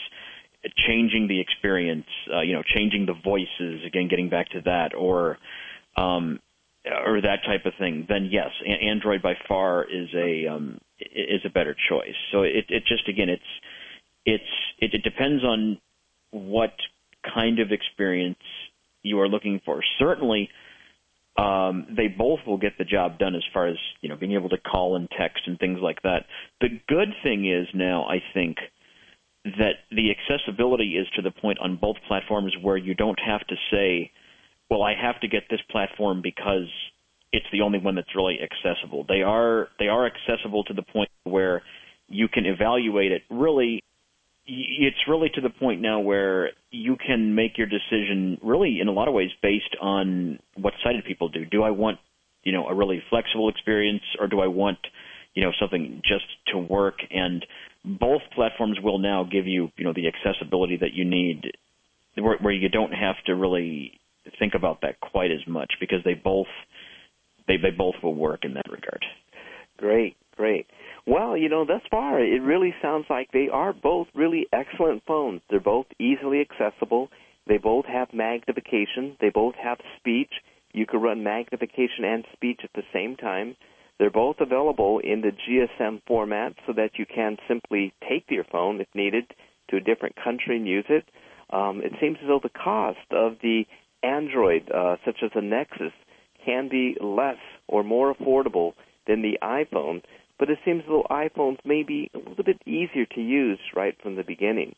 changing the experience, uh, you know, changing the voices, again, getting back to that, or um, or that type of thing, then yes, Android by far is a um, is a better choice. So it, it just again, it's it's it, it depends on what kind of experience you are looking for. Certainly, um, they both will get the job done as far as you know being able to call and text and things like that. The good thing is now, I think, that the accessibility is to the point on both platforms where you don't have to say, "Well, I have to get this platform because it's the only one that's really accessible." They are they are accessible to the point where you can evaluate it really it's really to the point now where you can make your decision really in a lot of ways based on what sighted people do. Do I want, you know, a really flexible experience or do I want, you know, something just to work? And both platforms will now give you, you know, the accessibility that you need where, where you don't have to really think about that quite as much because they both they they both will work in that regard. Great, great. Well, you know, thus far, it really sounds like they are both really excellent phones. They're both easily accessible. They both have magnification. They both have speech. You can run magnification and speech at the same time. They're both available in the GSM format so that you can simply take your phone, if needed, to a different country and use it. Um, it seems as though the cost of the Android, uh, such as the Nexus, can be less or more affordable than the iPhone but it seems as though iPhones may be a little bit easier to use right from the beginning.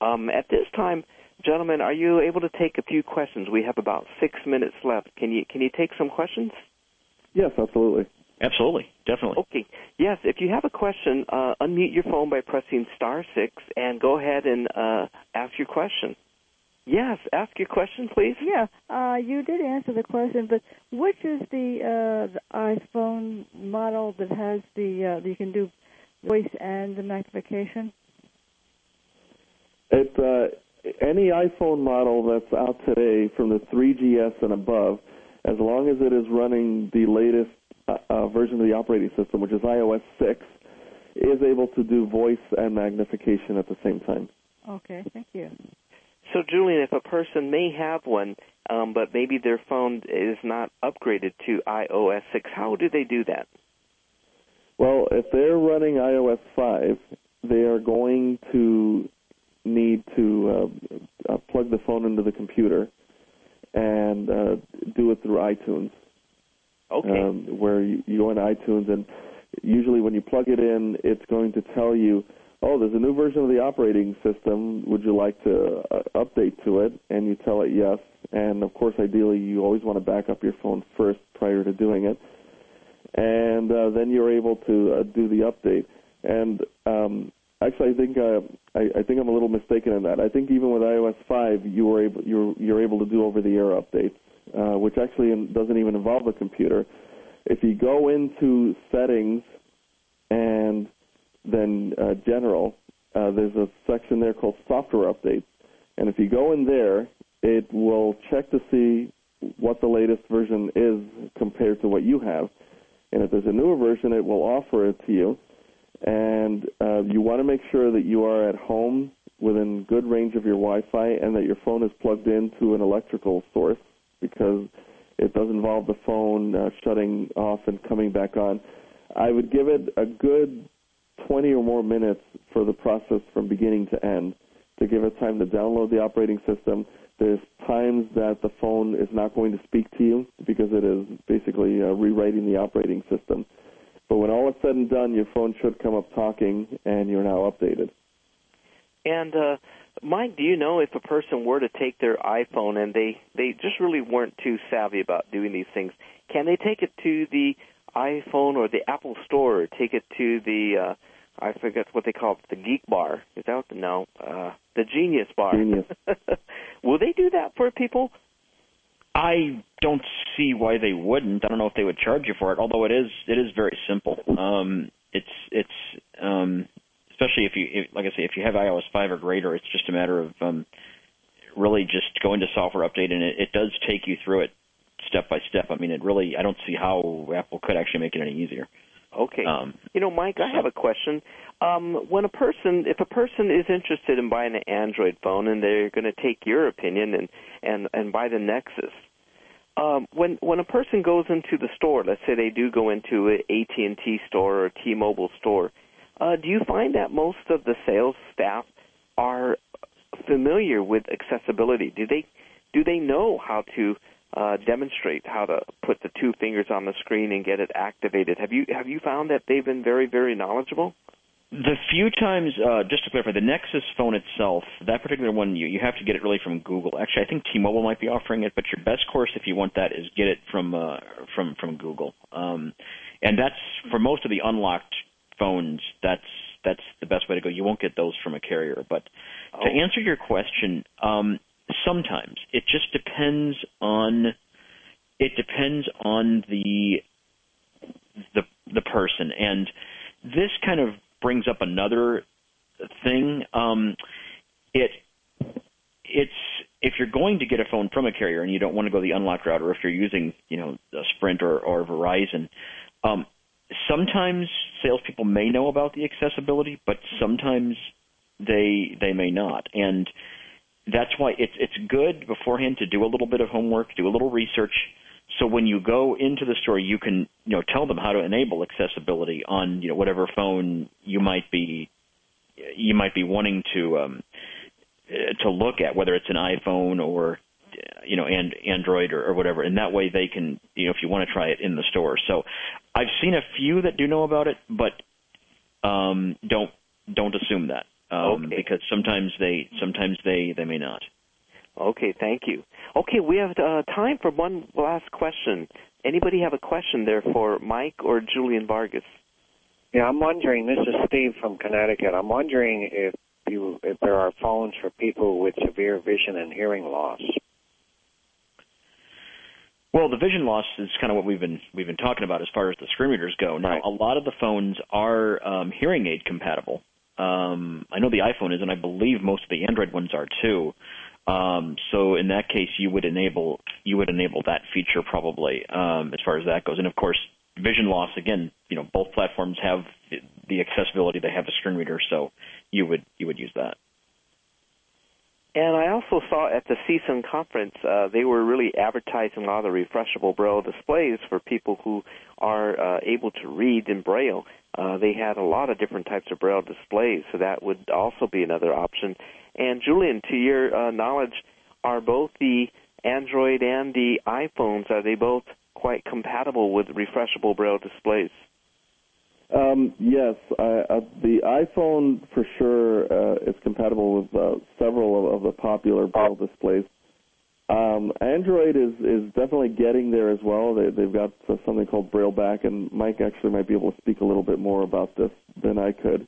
Um, at this time, gentlemen, are you able to take a few questions? We have about six minutes left. Can you can you take some questions? Yes, absolutely. Absolutely, definitely. Okay. Yes, if you have a question, uh, unmute your phone by pressing star six and go ahead and uh, ask your question. Yes, ask your question, please. Yeah, uh, you did answer the question, but which is the, uh, the iPhone model that has the uh, you can do voice and the magnification? It's uh, any iPhone model that's out today from the 3GS and above, as long as it is running the latest uh, uh, version of the operating system, which is iOS 6, is able to do voice and magnification at the same time. Okay, thank you. So, Julian, if a person may have one, um, but maybe their phone is not upgraded to iOS 6, how do they do that? Well, if they're running iOS 5, they are going to need to uh, uh, plug the phone into the computer and uh, do it through iTunes. Okay. Um, where you, you go into iTunes, and usually when you plug it in, it's going to tell you oh, there's a new version of the operating system. Would you like to uh, update to it? And you tell it yes. And of course, ideally, you always want to back up your phone first prior to doing it. And uh, then you're able to uh, do the update. And um, actually, I think uh, I, I think I'm a little mistaken in that. I think even with iOS 5, you were able you're you're able to do over-the-air updates, uh, which actually doesn't even involve a computer. If you go into settings and then uh, general, uh, there's a section there called software updates. And if you go in there, it will check to see what the latest version is compared to what you have. And if there's a newer version, it will offer it to you. And uh, you want to make sure that you are at home within good range of your Wi-Fi and that your phone is plugged into an electrical source because it does involve the phone uh, shutting off and coming back on. I would give it a good 20 or more minutes for the process from beginning to end to give it time to download the operating system. There's times that the phone is not going to speak to you because it is basically uh, rewriting the operating system. But when all is said and done, your phone should come up talking and you're now updated. And uh, Mike, do you know if a person were to take their iPhone and they they just really weren't too savvy about doing these things, can they take it to the iPhone or the Apple Store or take it to the uh, I forget what they call it, the Geek Bar. Is that the no? Uh, the Genius Bar. Genius. [laughs] Will they do that for people? I don't see why they wouldn't. I don't know if they would charge you for it. Although it is, it is very simple. Um, it's it's um, especially if you, if, like I say, if you have iOS 5 or greater, it's just a matter of um, really just going to software update, and it, it does take you through it step by step. I mean, it really, I don't see how Apple could actually make it any easier. Okay. Um, you know, Mike, I have a question. Um, when a person, if a person is interested in buying an Android phone and they're going to take your opinion and and and buy the Nexus, um, when when a person goes into the store, let's say they do go into an AT and T store or a T-Mobile store, uh, do you find that most of the sales staff are familiar with accessibility? Do they do they know how to uh, demonstrate how to put the two fingers on the screen and get it activated? Have you have you found that they've been very very knowledgeable? The few times, uh, just to clarify, the Nexus phone itself, that particular one, you you have to get it really from Google. Actually, I think T-Mobile might be offering it, but your best course if you want that is get it from uh, from from Google. Um, and that's for most of the unlocked phones. That's that's the best way to go. You won't get those from a carrier. But oh. to answer your question, um, sometimes. It just depends on it depends on the the the person. And this kind of brings up another thing. Um, it it's if you're going to get a phone from a carrier and you don't want to go the unlocked route, or if you're using you know a Sprint or, or Verizon, um, sometimes salespeople may know about the accessibility, but sometimes they they may not, and that's why it's it's good beforehand to do a little bit of homework, do a little research, so when you go into the store, you can you know tell them how to enable accessibility on you know whatever phone you might be you might be wanting to um, to look at, whether it's an iPhone or you know and Android or, or whatever. And that way they can you know if you want to try it in the store. So I've seen a few that do know about it, but um, don't don't assume that um, okay. because sometimes they sometimes they they may not. Okay, thank you. Okay, we have uh, time for one last question. Anybody have a question there for Mike or Julian Vargas? Yeah, I'm wondering. This is Steve from Connecticut. I'm wondering if you if there are phones for people with severe vision and hearing loss. Well, the vision loss is kind of what we've been we've been talking about as far as the screen readers go. Now, right. a lot of the phones are um, hearing aid compatible. Um, I know the iPhone is, and I believe most of the Android ones are too. Um, so in that case, you would enable you would enable that feature probably um, as far as that goes. And of course, vision loss again. You know, both platforms have the accessibility. They have the screen reader, so you would you would use that. And I also saw at the CSUN conference, uh, they were really advertising a lot of the refreshable Braille displays for people who are uh, able to read in Braille. Uh, they had a lot of different types of Braille displays, so that would also be another option. And Julian, to your uh, knowledge, are both the Android and the iPhones are they both quite compatible with refreshable Braille displays? Um, yes, uh, the iPhone for sure uh, is compatible with uh, several of, of, the popular Braille displays. Um, Android is is definitely getting there as well. They, they've got something called Braille Back, and Mike actually might be able to speak a little bit more about this than I could.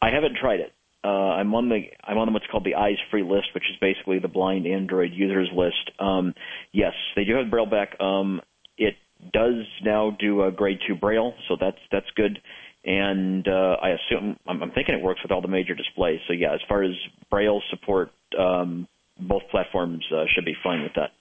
I haven't tried it. Uh, I'm on the I'm on what's called the Eyes Free list, which is basically the blind Android users list. Um, yes, they do have Braille back. Um, it does now do a grade two Braille, so that's that's good. And uh, I assume I'm, I'm thinking it works with all the major displays. So yeah, as far as Braille support, um, both platforms uh, should be fine with that.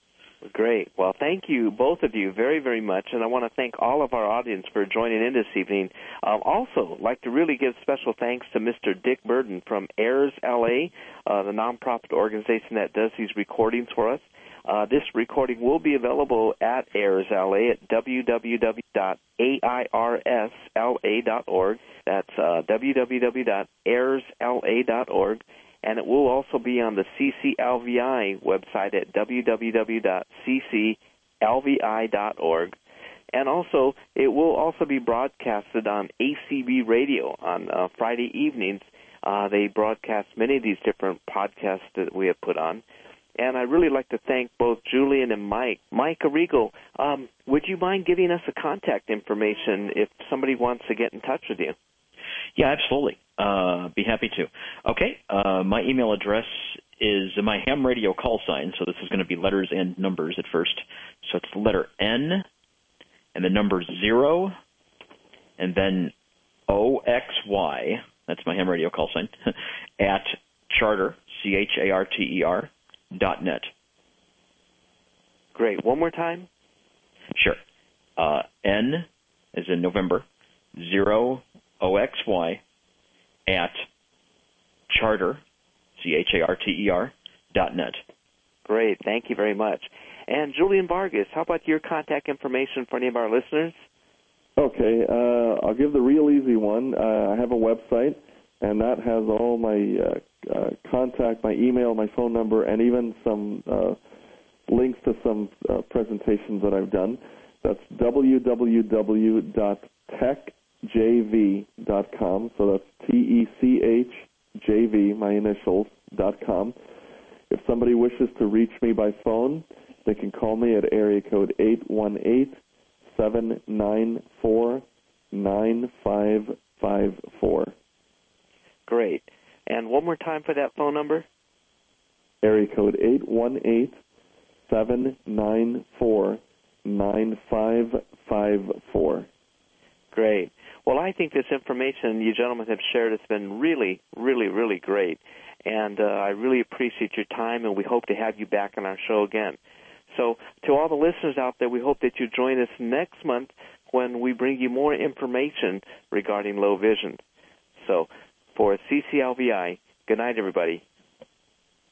Great. Well, thank you, both of you, very, very much. And I want to thank all of our audience for joining in this evening. Um, also, like to really give special thanks to Mr. Dick Burden from Airs LA, uh, the nonprofit organization that does these recordings for us. Uh, this recording will be available at Airs LA at www.airsla.org. That's uh, www.airsla.org and it will also be on the CCLVI website at www.cclvi.org. And also, it will also be broadcasted on ACB Radio on uh, Friday evenings. Uh, they broadcast many of these different podcasts that we have put on. And I'd really like to thank both Julian and Mike. Mike Arrigo, um, would you mind giving us a contact information if somebody wants to get in touch with you? Yeah, absolutely. Uh, be happy to. Okay, uh, my email address is my ham radio call sign, so this is going to be letters and numbers at first. So it's the letter N and the number zero and then OXY, that's my ham radio call sign, [laughs] at charter, C H A R T E R, dot net. Great. One more time? Sure. Uh, N is in November, zero OXY at charter, C H A R T E R, dot net. Great. Thank you very much. And Julian Vargas, how about your contact information for any of our listeners? Okay. Uh, I'll give the real easy one. Uh, I have a website, and that has all my uh, uh, contact, my email, my phone number, and even some uh, links to some uh, presentations that I've done. That's www.techjv.com. So that's T E C H J V, my initials, dot com. If somebody wishes to reach me by phone, they can call me at area code eight one eight seven nine four nine five five four. Great. And one more time for that phone number. Area code eight one eight seven nine four nine five five four. Great. Well, I think this information you gentlemen have shared has been really, really, really great, and uh, I really appreciate your time, and we hope to have you back on our show again. So, to all the listeners out there, we hope that you join us next month when we bring you more information regarding low vision. So, for CCLVI, good night, everybody.